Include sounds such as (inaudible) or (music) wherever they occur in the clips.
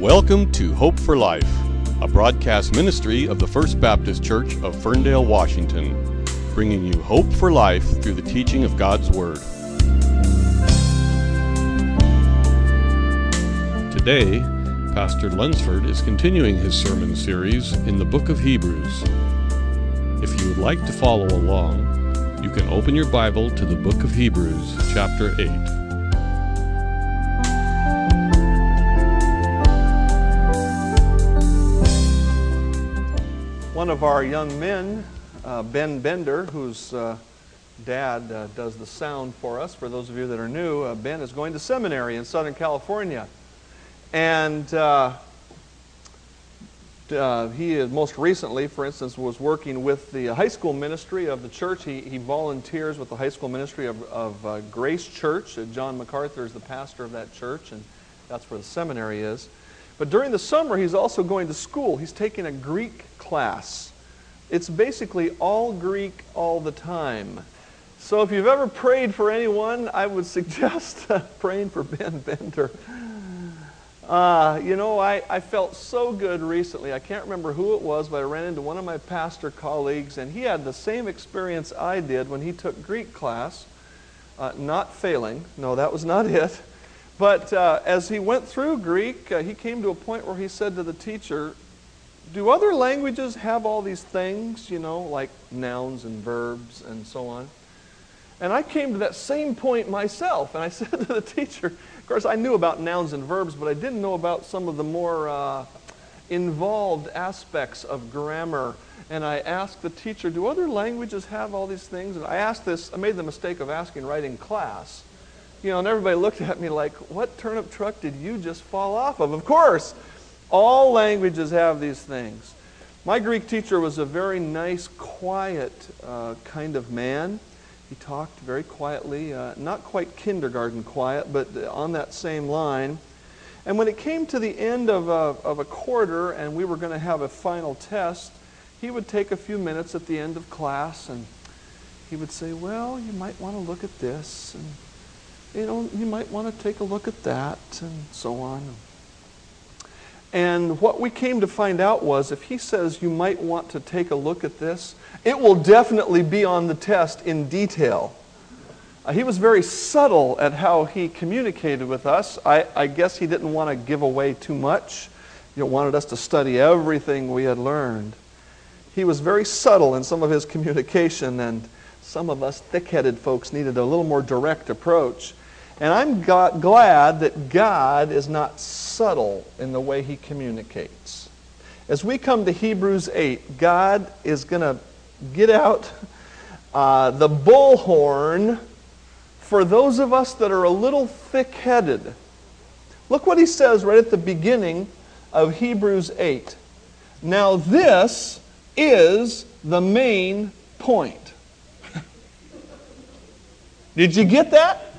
Welcome to Hope for Life, a broadcast ministry of the First Baptist Church of Ferndale, Washington, bringing you hope for life through the teaching of God's Word. Today, Pastor Lunsford is continuing his sermon series in the book of Hebrews. If you would like to follow along, you can open your Bible to the book of Hebrews, chapter 8. One of our young men, uh, Ben Bender, whose uh, dad uh, does the sound for us, for those of you that are new, uh, Ben is going to seminary in Southern California. And uh, uh, he is most recently, for instance, was working with the high school ministry of the church. He, he volunteers with the high school ministry of, of Grace Church. John MacArthur is the pastor of that church, and that's where the seminary is. But during the summer, he's also going to school. He's taking a Greek class. It's basically all Greek all the time. So if you've ever prayed for anyone, I would (laughs) suggest (laughs) praying for Ben Bender. Uh, you know, I, I felt so good recently. I can't remember who it was, but I ran into one of my pastor colleagues, and he had the same experience I did when he took Greek class. Uh, not failing. No, that was not (laughs) it. But uh, as he went through Greek, uh, he came to a point where he said to the teacher, Do other languages have all these things, you know, like nouns and verbs and so on? And I came to that same point myself, and I (laughs) said to the teacher, of course, I knew about nouns and verbs, but I didn't know about some of the more uh, involved aspects of grammar. And I asked the teacher, do other languages have all these things? And I asked this, I made the mistake of asking right in class. You know, and everybody looked at me like, what turnip truck did you just fall off of? Of course, all languages have these things. My Greek teacher was a very nice, quiet uh, kind of man. He talked very quietly, uh, not quite kindergarten quiet, but on that same line. And when it came to the end of a, of a quarter and we were going to have a final test, he would take a few minutes at the end of class and he would say, Well, you might want to look at this, and you know, you might want to take a look at that, and so on. And what we came to find out was if he says you might want to take a look at this, it will definitely be on the test in detail. Uh, he was very subtle at how he communicated with us. I, I guess he didn't want to give away too much. He wanted us to study everything we had learned. He was very subtle in some of his (laughs) communication, and some of us thick headed folks needed a little more direct approach. And I'm glad that God is not subtle in the way he communicates. As we come to Hebrews 8, God is going to get out uh, the bullhorn for those of us that are a little thick headed. Look what he says right at the beginning of Hebrews 8. Now, this is the main point. (laughs) Did you get that?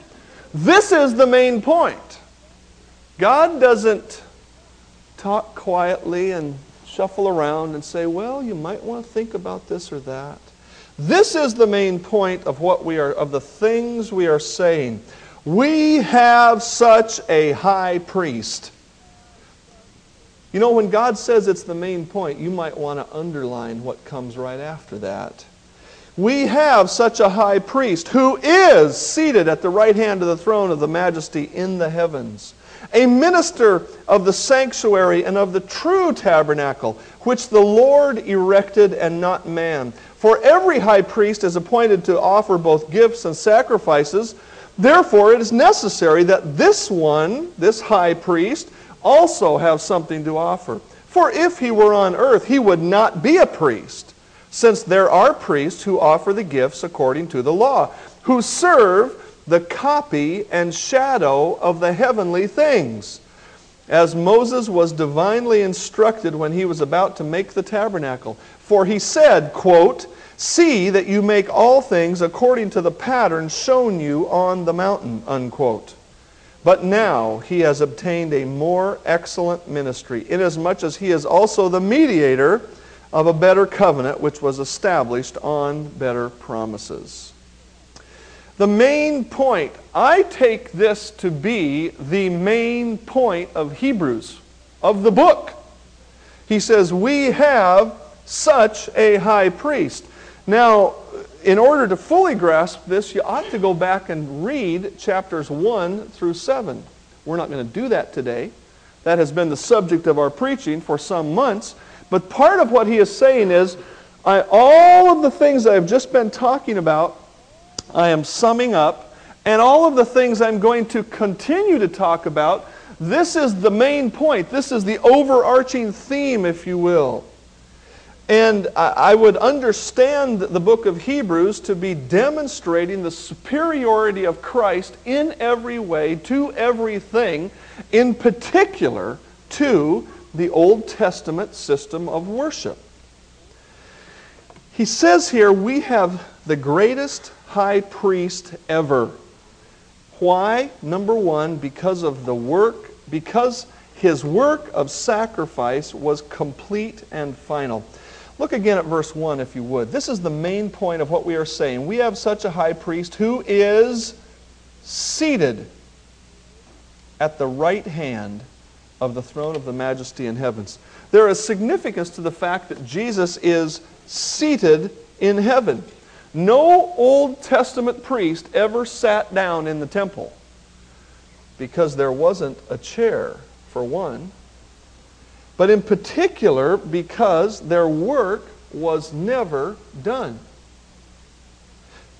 This is the main point. God doesn't talk quietly and shuffle around and say, well, you might want to think about this or that. This is the main point of what we are, of the things we are saying. We have such a high priest. You know, when God says it's the main point, you might want to underline what comes right after that we have such a high priest who is seated at the right hand of the throne of the majesty in the heavens, a minister of the sanctuary and of the true tabernacle, which the Lord erected and not man. For every high priest is appointed to offer both gifts and sacrifices. Therefore, it is necessary that this one, this high priest, also have something to offer. For if he were on earth, he would not be a priest since there are priests who offer the gifts according to the law, who serve the copy and shadow of the heavenly things. As Moses was divinely instructed when he was about to make the tabernacle. For he said, quote, See that you make all things according to the pattern shown you on the mountain, unquote. But now he has obtained a more excellent ministry, inasmuch as he is also the mediator of a better covenant which was established on better promises. The main point, I take this to be the main point of Hebrews. of the book. He says, We have such a high priest. Now, in order to fully grasp this, you ought to go back and read chapters 1 through 7. We're not going to do that today. That has been the subject of our preaching for some months. But part of what he is saying is I, all of the things I've just been talking about, I am summing up, and all of the things I'm going to continue to talk about, this is the main point. This is the overarching theme, if you will. And I would understand the book of Hebrews to be demonstrating the superiority of Christ in every way, to everything, in particular to the Old Testament system of worship. He says here, we have the greatest high priest ever. Why? Number one, because of the work, because his work of sacrifice was complete and final. Look again at verse 1, if you would. This is the main point of what we are saying. We have such a high priest who is seated at the right hand of the throne of the majesty in heavens. There is significance to the fact that Jesus is seated in heaven. No Old Testament priest ever sat down in the temple because there wasn't a chair, for one but in particular because their work was never done.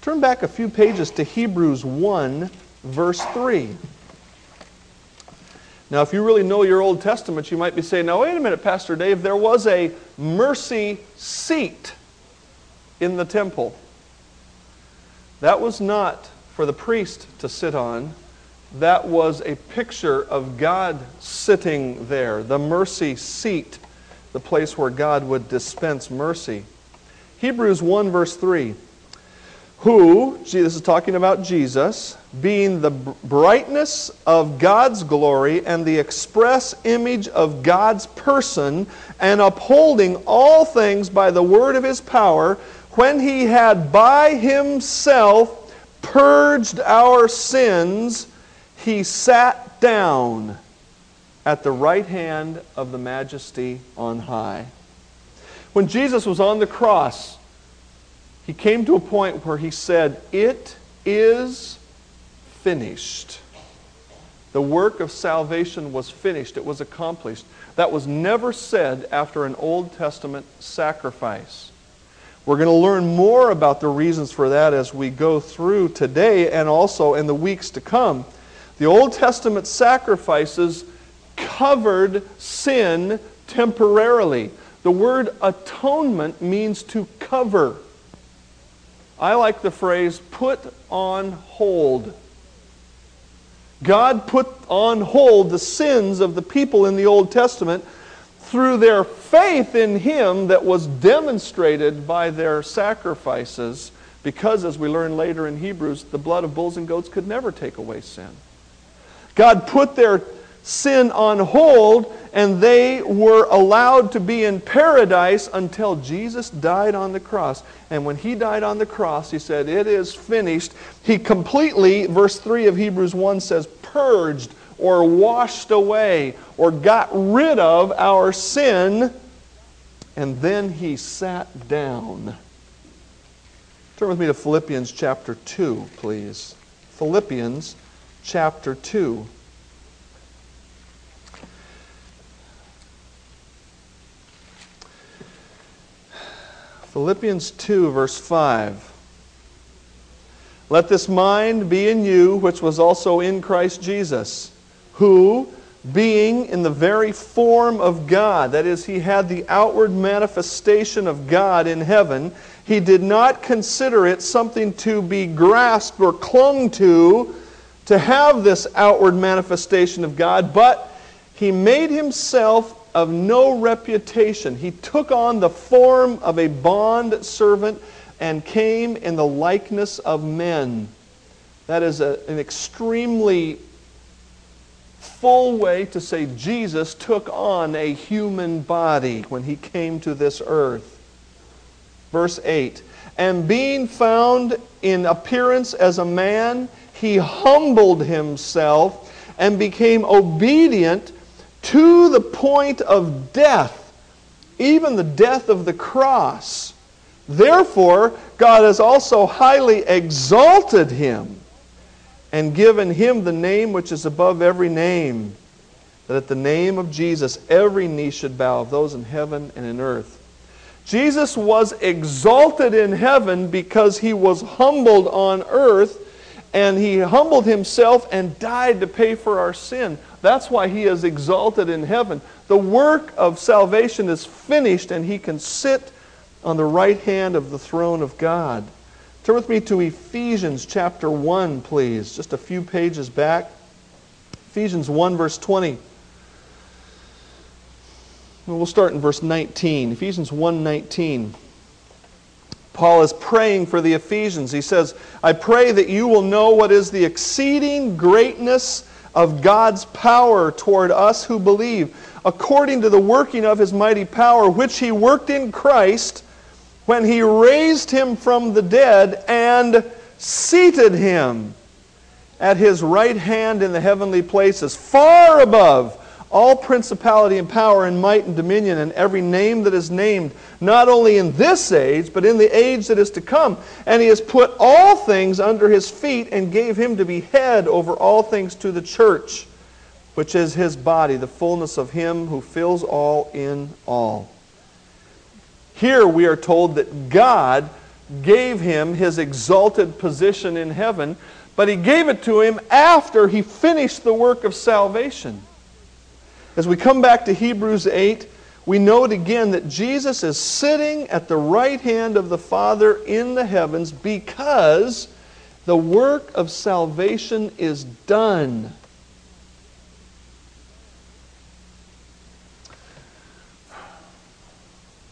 Turn back a few pages to Hebrews 1, verse 3. Now, if you really know your Old Testament, you might be saying, now, wait a minute, Pastor Dave, there was a mercy seat in the temple. That was not for the priest to sit on, that was a picture of God sitting there, the mercy seat, the place where God would dispense mercy. Hebrews 1, verse 3. Who, this is talking about Jesus, being the brightness of God's glory and the express image of God's person, and upholding all things by the word of his power, when he had by himself purged our sins, he sat down at the right hand of the majesty on high. When Jesus was on the cross, he came to a point where he said, It is finished. The work of salvation was finished, it was accomplished. That was never said after an Old Testament sacrifice. We're going to learn more about the reasons for that as we go through today and also in the weeks to come. The Old Testament sacrifices covered sin temporarily. The word atonement means to cover. I like the phrase put on hold. God put on hold the sins of the people in the Old Testament through their faith in Him that was demonstrated by their sacrifices, because, as we learn later in Hebrews, the blood of bulls and goats could never take away sin. God put their sin on hold, and they were allowed to be in paradise until Jesus died on the cross. And when he died on the cross, he said, It is finished. He completely, verse 3 of Hebrews 1 says, purged or washed away or got rid of our sin. And then he sat down. Turn with me to Philippians chapter 2, please. Philippians chapter 2. Philippians 2, verse 5. Let this mind be in you, which was also in Christ Jesus, who, being in the very form of God, that is, he had the outward manifestation of God in heaven, he did not consider it something to be grasped or clung to to have this outward manifestation of God, but he made himself of no reputation. He took on the form of a bond servant and came in the likeness of men. That is a, an extremely full way to say Jesus took on a human body when he came to this earth. Verse 8 And being found in appearance as a man, he humbled himself and became obedient to the point of death, even the death of the cross. Therefore, God has also highly exalted him and given him the name which is above every name, that at the name of Jesus every knee should bow, of those in heaven and in earth. Jesus was exalted in heaven because he was humbled on earth, and he humbled himself and died to pay for our sin. That's why he is exalted in heaven. The work of salvation is finished, and he can sit on the right hand of the throne of God. Turn with me to Ephesians chapter 1, please, just a few pages back. Ephesians 1, verse 20. We'll start in verse 19. Ephesians 1 19. Paul is praying for the Ephesians. He says, I pray that you will know what is the exceeding greatness of God's power toward us who believe, according to the working of his mighty power, which he worked in Christ when he raised him from the dead and seated him at his right hand in the heavenly places, far above all principality and power and might and dominion and every name that is named, not only in this age, but in the age that is to come. And he has put all things under his feet and gave him to be head over all things to the church, which is his body, the fullness of him who fills all in all. Here we are told that God gave him his exalted position in heaven, but he gave it to him after he finished the work of salvation. As we come back to Hebrews 8, we note again that Jesus is sitting at the right hand of the Father in the heavens because the work of salvation is done.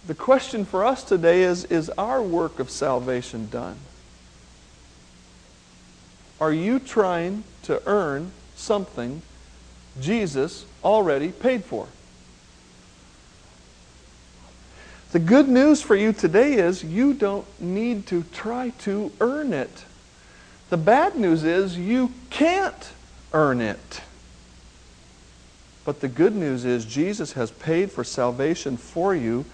The question for us today is Is our work of salvation done? Are you trying to earn something Jesus already paid for? The good news for you today is you don't need to try to earn it. The bad news is you can't earn it. But the good news is Jesus has paid for salvation for you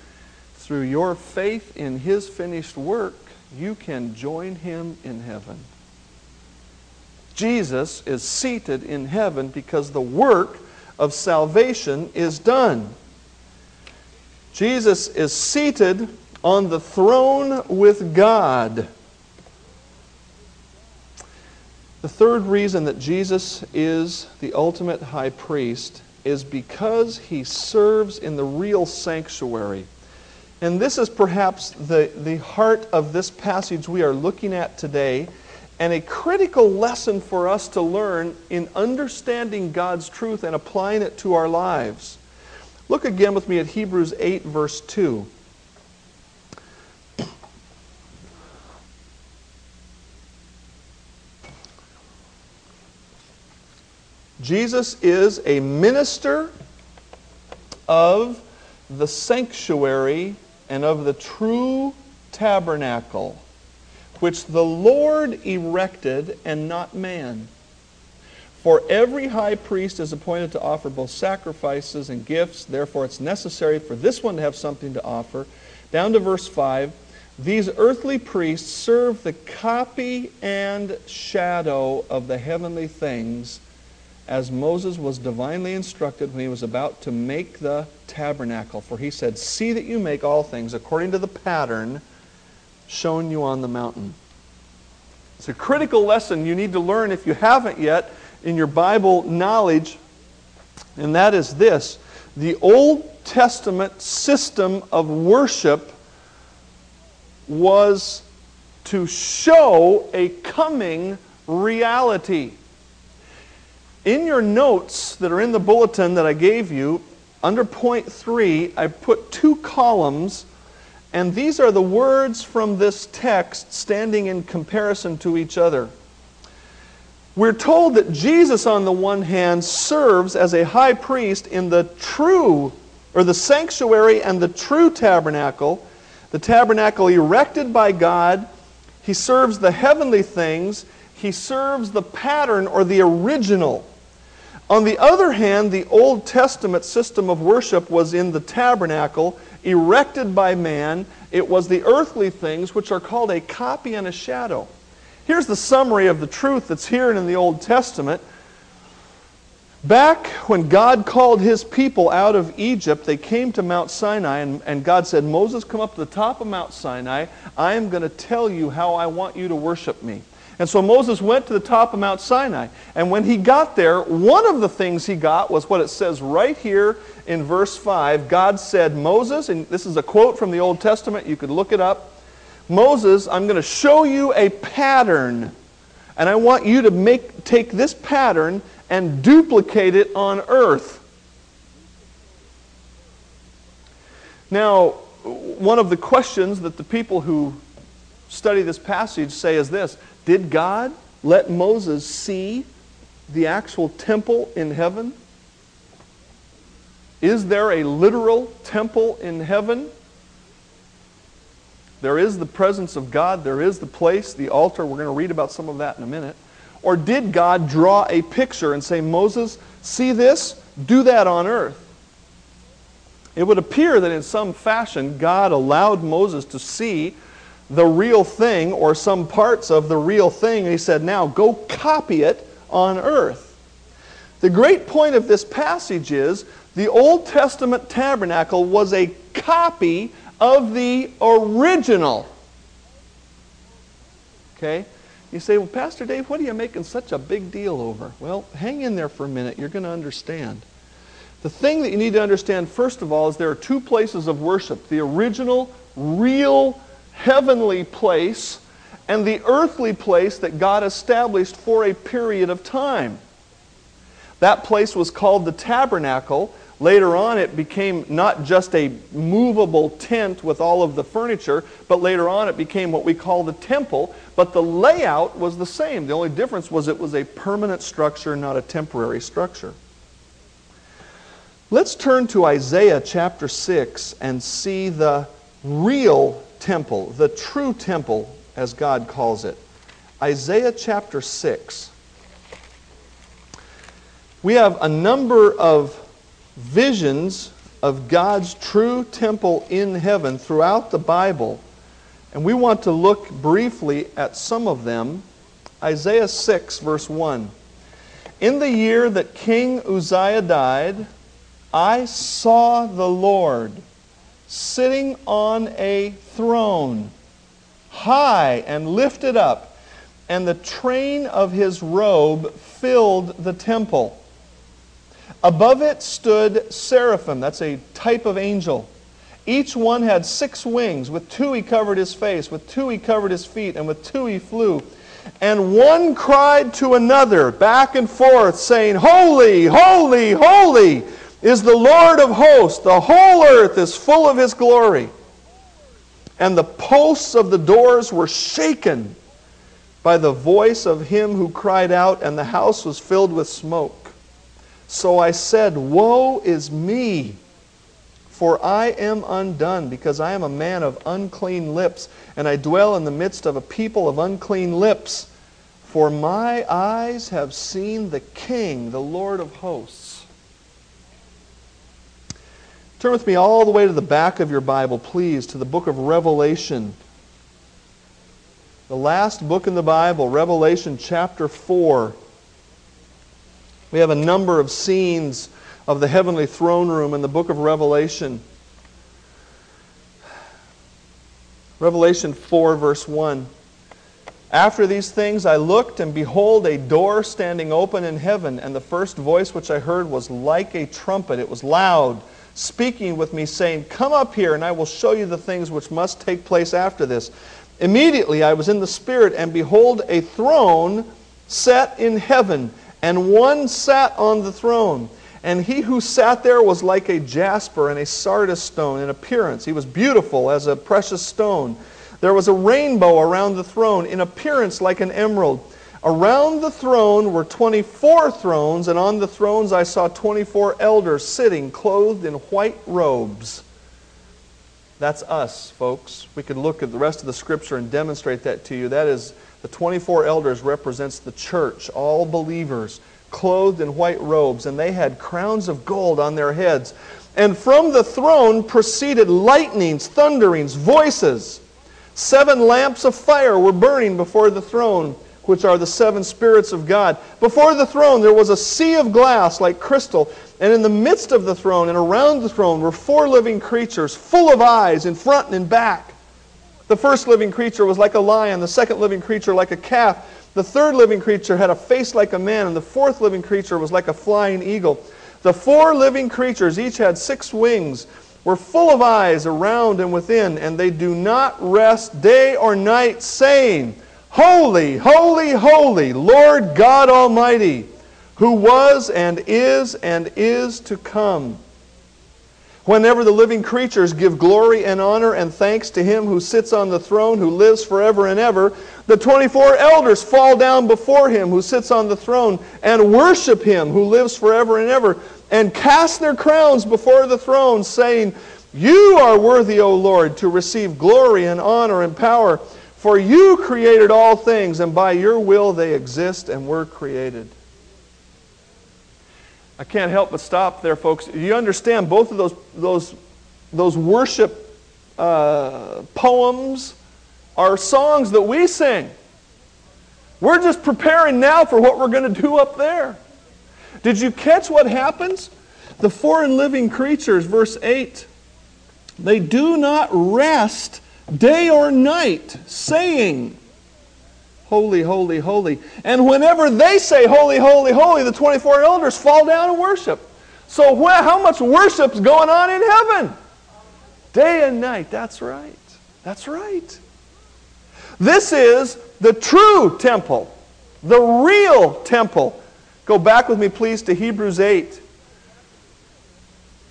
through your faith in his finished work, you can join him in heaven. Jesus is seated in heaven because the work of salvation is done. Jesus is seated on the throne with God. The third reason that Jesus is the ultimate high priest is because he serves in the real sanctuary. And this is perhaps the, the heart of this passage we are looking at today, and a critical lesson for us to learn in understanding God's truth and applying it to our lives. Look again with me at Hebrews 8, verse 2. Jesus is a minister of the sanctuary and of the true tabernacle, which the Lord erected and not man. For every high priest is appointed to offer both sacrifices and gifts. Therefore, it's necessary for this one to have something to offer. Down to verse 5 These earthly priests serve the copy and shadow of the heavenly things as Moses was divinely instructed when he was about to make the tabernacle. For he said, See that you make all things according to the pattern shown you on the mountain. It's a critical lesson you need to learn if you haven't yet in your Bible knowledge, and that is this the Old Testament system of worship was to show a coming reality. In your notes that are in the bulletin that I gave you, under point three, I put two columns, and these are the words from this text standing in comparison to each other. We're told that Jesus, on the one hand, serves as a high priest in the true, or the sanctuary and the true tabernacle, the tabernacle erected by God. He serves the heavenly things. He serves the pattern or the original On the other hand, the Old Testament system of worship was in the tabernacle, erected by man. It was the earthly things, which are called a copy and a shadow. Here's the summary of the truth that's here in the Old Testament. Back when God called his people out of Egypt, they came to Mount Sinai, and, and God said, Moses, come up to the top of Mount Sinai. I am going to tell you how I want you to worship me. And so Moses went to the top of Mount Sinai. And when he got there, one of the things he got was what it says right here in verse 5. God said, Moses, and this is a quote from the Old Testament, you could look it up. Moses, I'm going to show you a pattern. And I want you to make, take this pattern and duplicate it on earth. Now, one of the questions that the people who study this passage say is this Did God let Moses see the actual temple in heaven? Is there a literal temple in heaven? There is the presence of God, there is the place, the altar. We're going to read about some of that in a minute. Or did God draw a picture and say, Moses, see this? Do that on earth? It would appear that in some fashion God allowed Moses to see the real thing or some parts of the real thing. He said, Now go copy it on earth. The great point of this passage is the Old Testament tabernacle was a copy of the original. Okay? You say, well, Pastor Dave, what are you making such a big deal over? Well, hang in there for a minute. You're going to understand. The thing that you need to understand, first of all, is there are two places of worship the original, real, heavenly place, and the earthly place that God established for a period of time. That place was called the tabernacle. Later on, it became not just a movable tent with all of the furniture, but later on, it became what we call the temple. But the layout was the same. The only difference was it was a permanent structure, not a temporary structure. Let's turn to Isaiah chapter 6 and see the real temple, the true temple, as God calls it. Isaiah chapter 6. We have a number of visions of God's true temple in heaven throughout the Bible, and we want to look briefly at some of them. Isaiah 6, verse 1. In the year that King Uzziah died, I saw the Lord sitting on a throne, high and lifted up, and the train of his robe filled the temple. Above it stood seraphim, that's a type of angel. Each one had six wings. With two he covered his face, with two he covered his feet, and with two he flew. And one cried to another, back and forth, saying, Holy, holy, holy is the Lord of hosts. The whole earth is full of his glory. And the posts of the doors were shaken by the voice of him who cried out, and the house was filled with smoke. So I said, Woe is me, for I am undone, because I am a man of unclean lips, and I dwell in the midst of a people of unclean lips. For my eyes have seen the King, the Lord of hosts. Turn with me all the way to the back of your Bible, please, to the book of Revelation. The last book in the Bible, Revelation chapter 4. We have a number of scenes of the heavenly throne room in the book of Revelation. Revelation 4, verse 1. After these things I looked, and behold, a door standing open in heaven, and the first voice which I heard was like a trumpet. It was loud, speaking with me, saying, Come up here, and I will show you the things which must take place after this. Immediately I was in the Spirit, and behold, a throne set in heaven and one sat on the throne. And he who sat there was like a jasper and a sardius stone in appearance. He was beautiful as a precious stone. There was a rainbow around the throne, in appearance like an emerald. Around the throne were 24 thrones, and on the thrones I saw 24 elders sitting, clothed in white robes. That's us, folks. We could look at the rest of the scripture and demonstrate that to you. That is the 24 elders represents the church, all believers, clothed in white robes, and they had crowns of gold on their heads. And from the throne proceeded lightnings, thunderings, voices. Seven lamps of fire were burning before the throne, which are the seven spirits of God. Before the throne there was a sea of glass like crystal, and in the midst of the throne and around the throne were four living creatures, full of eyes in front and in back. The first living creature was like a lion, the second living creature like a calf. The third living creature had a face like a man, and the fourth living creature was like a flying eagle. The four living creatures each had six wings were full of eyes around and within, and they do not rest day or night, saying, Holy, holy, holy, Lord God Almighty, who was and is and is to come. Whenever the living creatures give glory and honor and thanks to him who sits on the throne, who lives forever and ever, the 24 elders fall down before him who sits on the throne and worship him who lives forever and ever and cast their crowns before the throne, saying, You are worthy, O Lord, to receive glory and honor and power, for you created all things, and by your will they exist and were created. I can't help but stop there, folks. You understand both of those, those, those worship uh, poems are songs that we sing. We're just preparing now for what we're going to do up there. Did you catch what happens? The foreign living creatures, verse 8, they do not rest day or night, saying, Holy, holy, holy. And whenever they say, Holy, holy, holy, the 24 elders fall down and worship. So, how much worship's going on in heaven? Day and night. That's right. That's right. This is the true temple, the real temple. Go back with me, please, to Hebrews 8.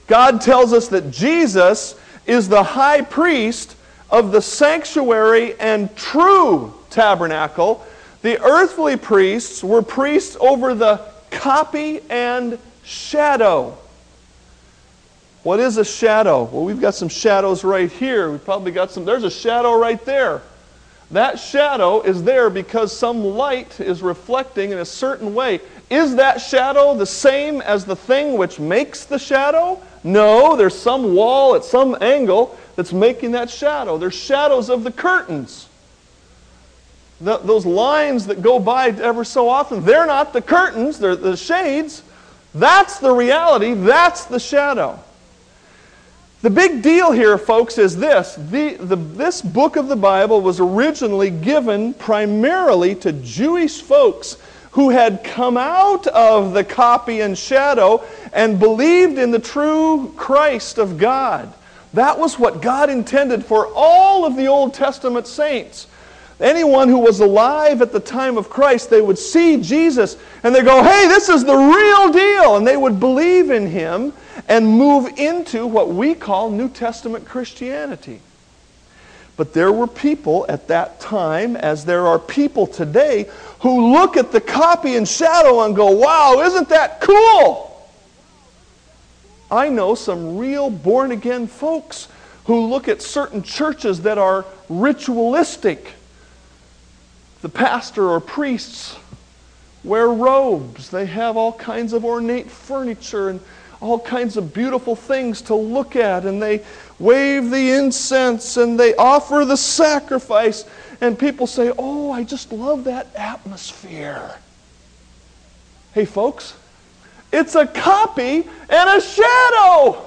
God tells us that Jesus is the high priest of the sanctuary and true tabernacle. The earthly priests were priests over the copy and shadow. What is a shadow? Well, we've got some shadows right here. We've probably got some, there's a shadow right there. That shadow is there because some light is reflecting in a certain way. Is that shadow the same as the thing which makes the shadow? No, there's some wall at some angle that's making that shadow. They're shadows of the curtains. The, those lines that go by ever so often, they're not the curtains, they're the shades. That's the reality, that's the shadow. The big deal here, folks, is this. The, the, this book of the Bible was originally given primarily to Jewish folks who had come out of the copy and shadow and believed in the true Christ of God. That was what God intended for all of the Old Testament saints. Anyone who was alive at the time of Christ, they would see Jesus and they go, hey, this is the real deal. And they would believe in him and move into what we call New Testament Christianity. But there were people at that time, as there are people today, who look at the copy and shadow and go, wow, isn't that cool? I know some real born again folks who look at certain churches that are ritualistic. The pastor or priests wear robes, they have all kinds of ornate furniture and all kinds of beautiful things to look at, and they wave the incense and they offer the sacrifice. And people say, Oh, I just love that atmosphere. Hey, folks, it's a copy and a shadow.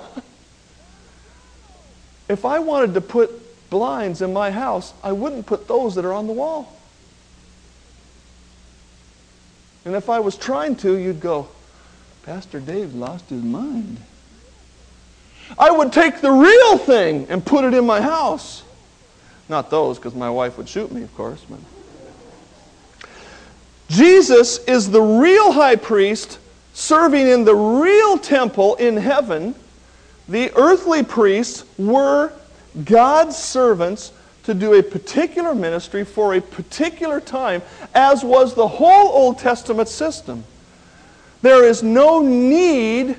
If I wanted to put blinds in my house, I wouldn't put those that are on the wall. And if I was trying to, you'd go, Pastor Dave lost his mind. I would take the real thing and put it in my house. Not those, because my wife would shoot me, of course. But. Jesus is the real high priest serving in the real temple in heaven. The earthly priests were God's servants to do a particular ministry for a particular time, as was the whole Old Testament system. There is no need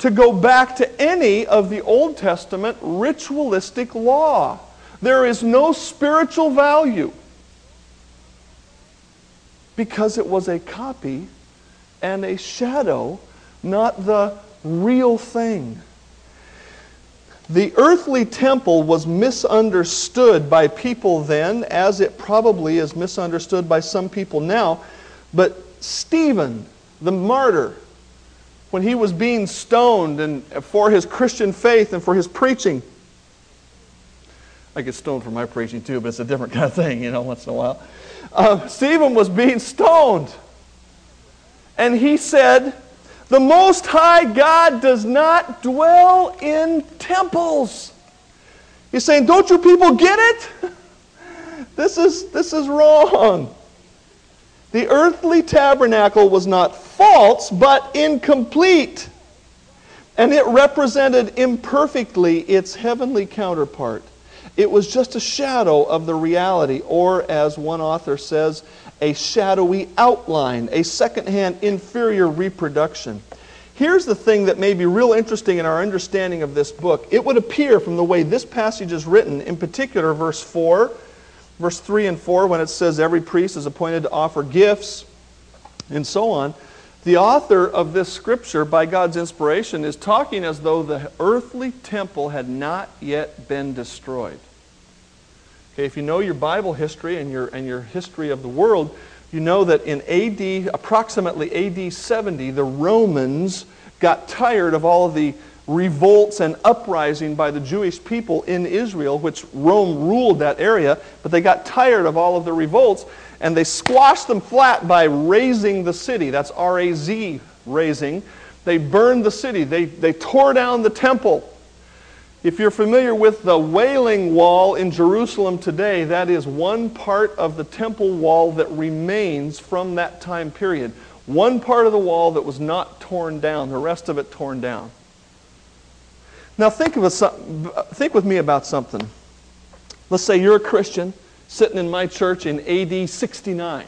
to go back to any of the Old Testament ritualistic law. There is no spiritual value because it was a copy and a shadow, not the real thing. The earthly temple was misunderstood by people then, as it probably is misunderstood by some people now. But Stephen, the martyr, when he was being stoned and for his Christian faith and for his preaching, I get stoned for my preaching too, but it's a different kind of thing, you know, once in a while. Uh, Stephen was being stoned. And he said, The Most High God does not dwell in temples. He's saying, Don't you people get it? (laughs) This is, this is wrong. The earthly tabernacle was not false, but incomplete. And it represented imperfectly its heavenly counterpart. It was just a shadow of the reality, or as one author says, a shadowy outline, a secondhand inferior reproduction. Here's the thing that may be real interesting in our understanding of this book. It would appear from the way this passage is written, in particular, verse 4, verse 3 and 4, when it says every priest is appointed to offer gifts, and so on. The author of this scripture, by God's inspiration, is talking as though the earthly temple had not yet been destroyed. Okay, if you know your Bible history and your, and your history of the world, you know that in AD, approximately AD 70, the Romans got tired of all of the revolts and uprising by the Jewish people in Israel, which Rome ruled that area, but they got tired of all of the revolts and they squashed them flat by razing the city. That's R A Z, raising. They burned the city, they, they tore down the temple. If you're familiar with the Wailing Wall in Jerusalem today, that is one part of the temple wall that remains from that time period. One part of the wall that was not torn down, the rest of it torn down. Now think, of a, think with me about something. Let's say you're a Christian sitting in my church in AD 69.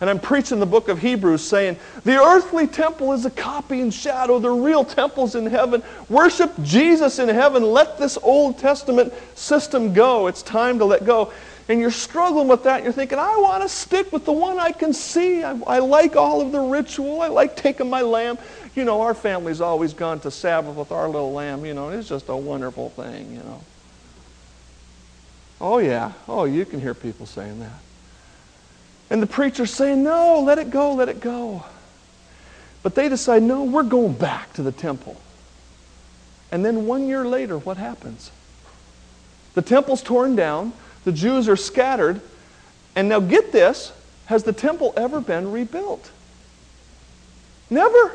And I'm preaching the book of Hebrews saying, the earthly temple is a copy and shadow. The real temple's in heaven. Worship Jesus in heaven. Let this Old Testament system go. It's time to let go. And you're struggling with that. You're thinking, I want to stick with the one I can see. I, I like all of the ritual. I like taking my lamb. You know, our family's always gone to Sabbath with our little lamb. You know, it's just a wonderful thing, you know. Oh, yeah. Oh, you can hear people saying that. And the preacher's saying, no, let it go, let it go. But they decide, no, we're going back to the temple. And then one year later, what happens? The temple's torn down, the Jews are scattered, and now get this has the temple ever been rebuilt? Never.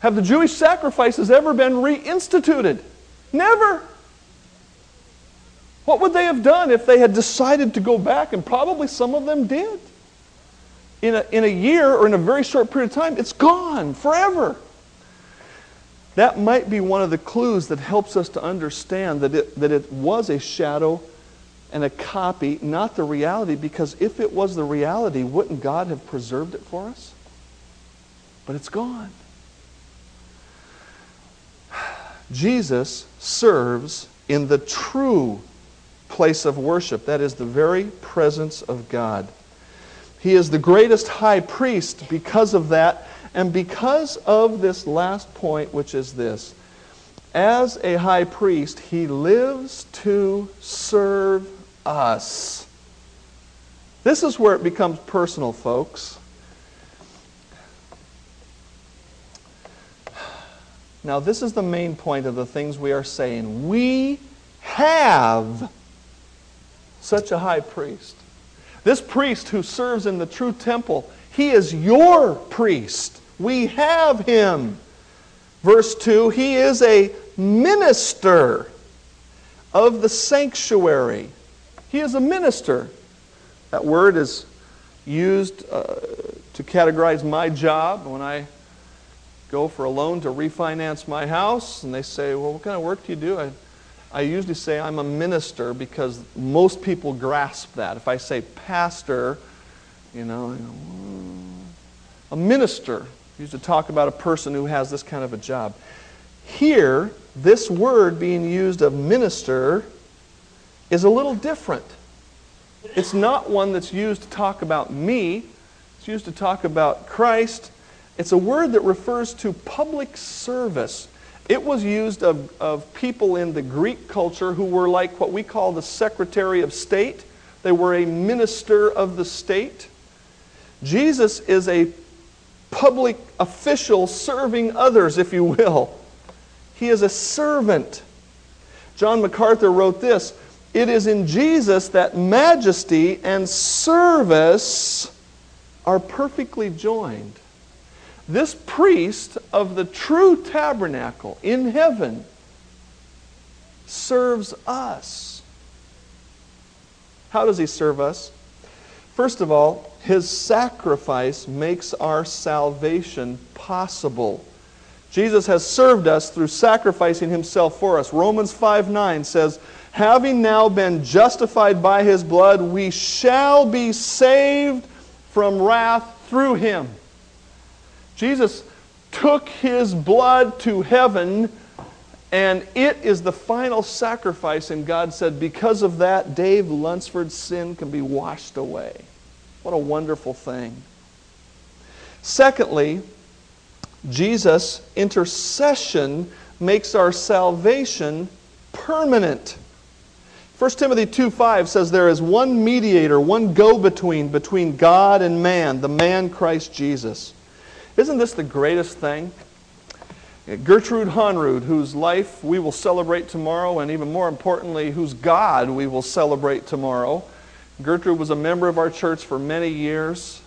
Have the Jewish sacrifices ever been reinstituted? Never. What would they have done if they had decided to go back? And probably some of them did in a, in a year or in a very short period of time, it's gone forever. That might be one of the clues that helps us to understand that it, that it was a shadow and a copy, not the reality, because if it was the reality, wouldn't God have preserved it for us? But it's gone. Jesus serves in the true place of worship, that is, the very presence of God. He is the greatest high priest because of that, and because of this last point, which is this. As a high priest, he lives to serve us. This is where it becomes personal, folks. Now, this is the main point of the things we are saying. We have such a high priest. This priest who serves in the true temple, he is your priest. We have him. Verse 2 He is a minister of the sanctuary. He is a minister. That word is used uh, to categorize my job when I go for a loan to refinance my house, and they say, Well, what kind of work do you do? I, I usually say I'm a minister because most people grasp that. If I say pastor, you know, a minister, used to talk about a person who has this kind of a job. Here, this word being used of minister is a little different. It's not one that's used to talk about me, it's used to talk about Christ It's a word that refers to public service. It was used of, of people in the Greek culture who were like what we call the Secretary of State. They were a minister of the state. Jesus is a public official serving others, if you will. He is a servant. John MacArthur wrote this It is in Jesus that majesty and service are perfectly joined. This priest of the true tabernacle in heaven serves us. How does he serve us? First of all, his sacrifice makes our salvation possible. Jesus has served us through sacrificing himself for us. Romans 5 9 says, Having now been justified by his blood, we shall be saved from wrath through him. Jesus took his blood to heaven, and it is the final sacrifice. And God said, Because of that, Dave Lunsford's sin can be washed away. What a wonderful thing. Secondly, Jesus' intercession makes our salvation permanent. 1 Timothy 2 5 says there is one mediator, one go between between God and man, the man Christ Jesus. Isn't this the greatest thing? Gertrude Honrud, whose life we will celebrate tomorrow, and even more importantly, whose God we will celebrate tomorrow. Gertrude was a member of our church for many years.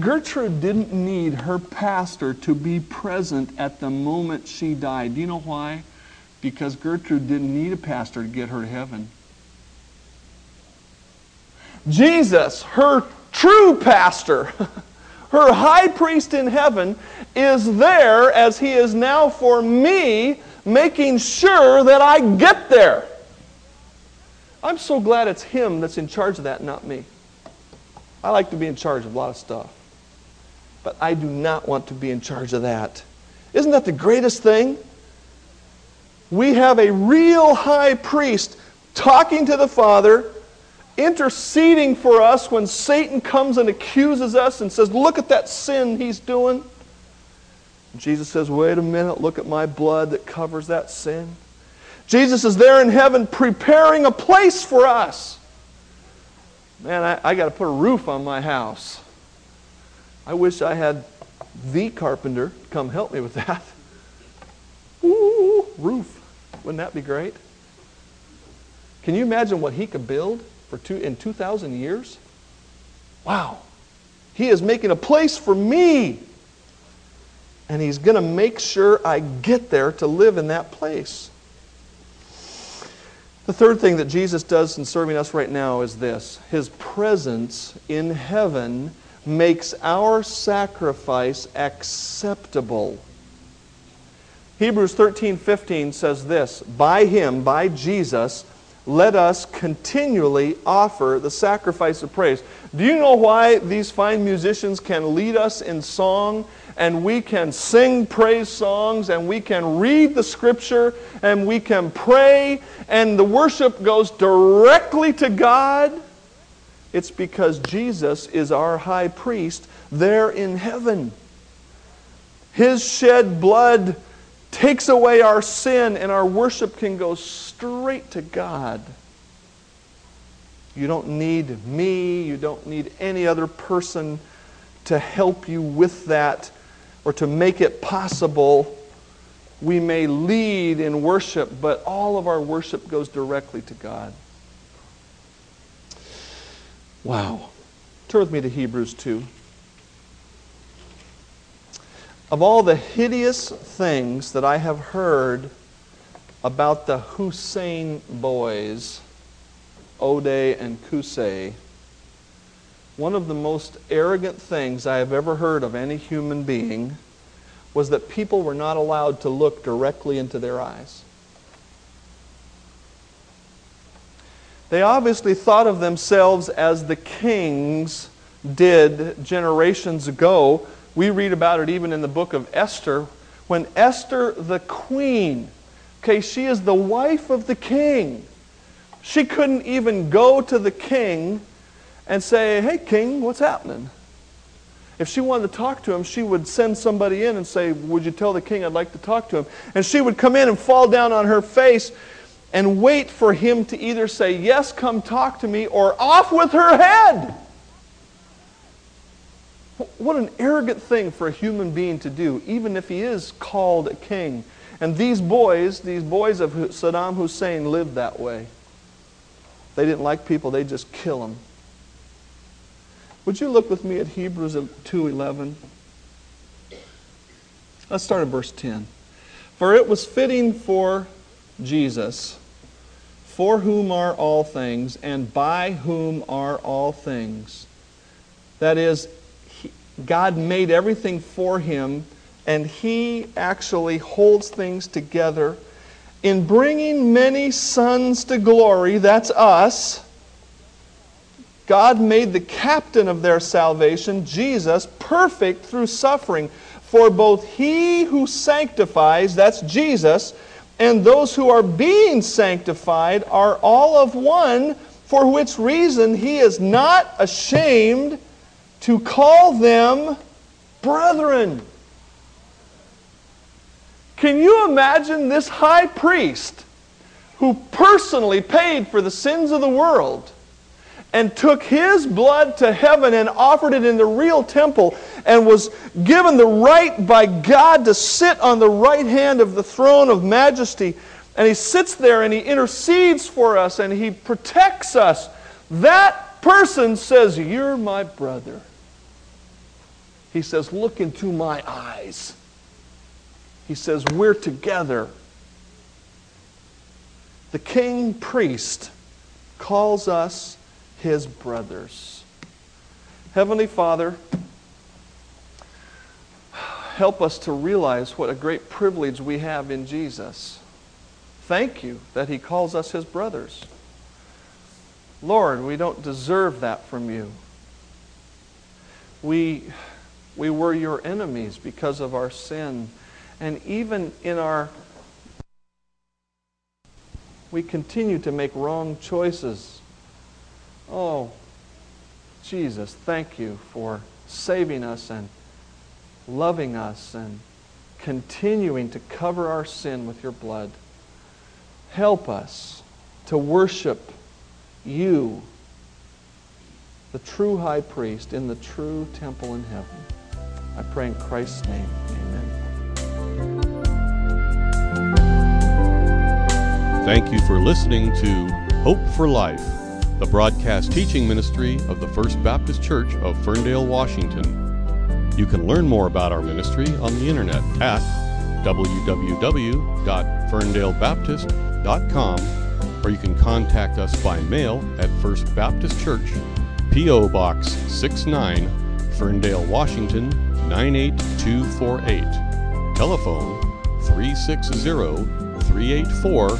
Gertrude didn't need her pastor to be present at the moment she died. Do you know why? Because Gertrude didn't need a pastor to get her to heaven. Jesus, her true pastor, (laughs) her high priest in heaven, is there as he is now for me, making sure that I get there. I'm so glad it's him that's in charge of that, not me. I like to be in charge of a lot of stuff but I do not want to be in charge of that. Isn't that the greatest thing? We have a real high priest talking to the Father, interceding for us when Satan comes and accuses us and says, Look at that sin he's doing. Jesus says, Wait a minute, look at my blood that covers that sin. Jesus is there in heaven preparing a place for us. Man, I, I got to put a roof on my house. I wish I had the carpenter come help me with that. (laughs) Ooh, roof. Wouldn't that be great? Can you imagine what he could build for two, in 2,000 years? Wow. He is making a place for me. And he's going to make sure I get there to live in that place. The third thing that Jesus does in serving us right now is this His presence in heaven makes our sacrifice acceptable. Hebrews 13 15 says this By him, by Jesus, let us continually offer the sacrifice of praise. Do you know why these fine musicians can lead us in song and we can sing praise songs and we can read the scripture and we can pray and the worship goes directly to God? It's because Jesus is our high priest there in heaven. His shed blood takes away our sin, and our worship can go straight to God. You don't need me, you don't need any other person to help you with that or to make it possible. We may lead in worship, but all of our worship goes directly to God. Wow. Turn with me to Hebrews 2. Of all the hideous things that I have heard about the Hussein boys, Uday and Qusay, one of the most arrogant things I have ever heard of any human being was that people were not allowed to look directly into their eyes. They obviously thought of themselves as the kings did generations ago. We read about it even in the book of Esther. When Esther, the queen, okay, she is the wife of the king. She couldn't even go to the king and say, Hey, king, what's happening? If she wanted to talk to him, she would send somebody in and say, Would you tell the king I'd like to talk to him? And she would come in and fall down on her face and wait for him to either say, Yes, come talk to me, or off with her head. What an arrogant thing for a human being to do, even if he is called a king. And these boys, these boys of Saddam Hussein, lived that way. They didn't like people, they just kill them. Would you look with me at Hebrews 2:11? Let's start at verse 10. For it was fitting for Jesus, for whom are all things, and by whom are all things. That is, God made everything for him, and he actually holds things together. In bringing many sons to glory, that's us, God made the captain of their salvation, Jesus, perfect through suffering. For both he who sanctifies, that's Jesus, and those who are being sanctified are all of one, for which reason he is not ashamed to call them brethren. Can you imagine this high priest who personally paid for the sins of the world and took his blood to heaven and offered it in the real temple and was given the right by God to sit on the right hand of the throne of majesty? And he sits there and he intercedes for us and he protects us. That person says, You're my brother. He says, Look into my eyes. He says, We're together. The king priest calls us his brothers. Heavenly Father, help us to realize what a great privilege we have in Jesus. Thank you that he calls us his brothers. Lord, we don't deserve that from you. We, we were your enemies because of our sin. And even in our we continue to make wrong choices. Oh, Jesus, thank you for saving us and loving us and continuing to cover our sin with your blood. Help us to worship you, the true high priest, in the true temple in heaven. I pray in Christ's name. Thank you for listening to Hope for Life, the broadcast teaching ministry of the First Baptist Church of Ferndale, Washington. You can learn more about our ministry on the internet at www.ferndalebaptist.com or you can contact us by mail at First Baptist Church, P.O. Box 69, Ferndale, Washington 98248. Telephone 360 384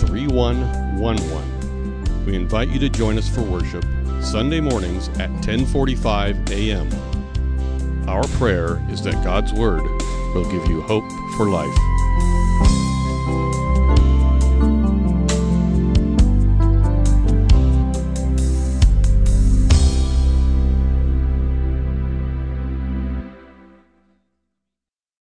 3111. We invite you to join us for worship Sunday mornings at 10:45 a.m. Our prayer is that God's word will give you hope for life.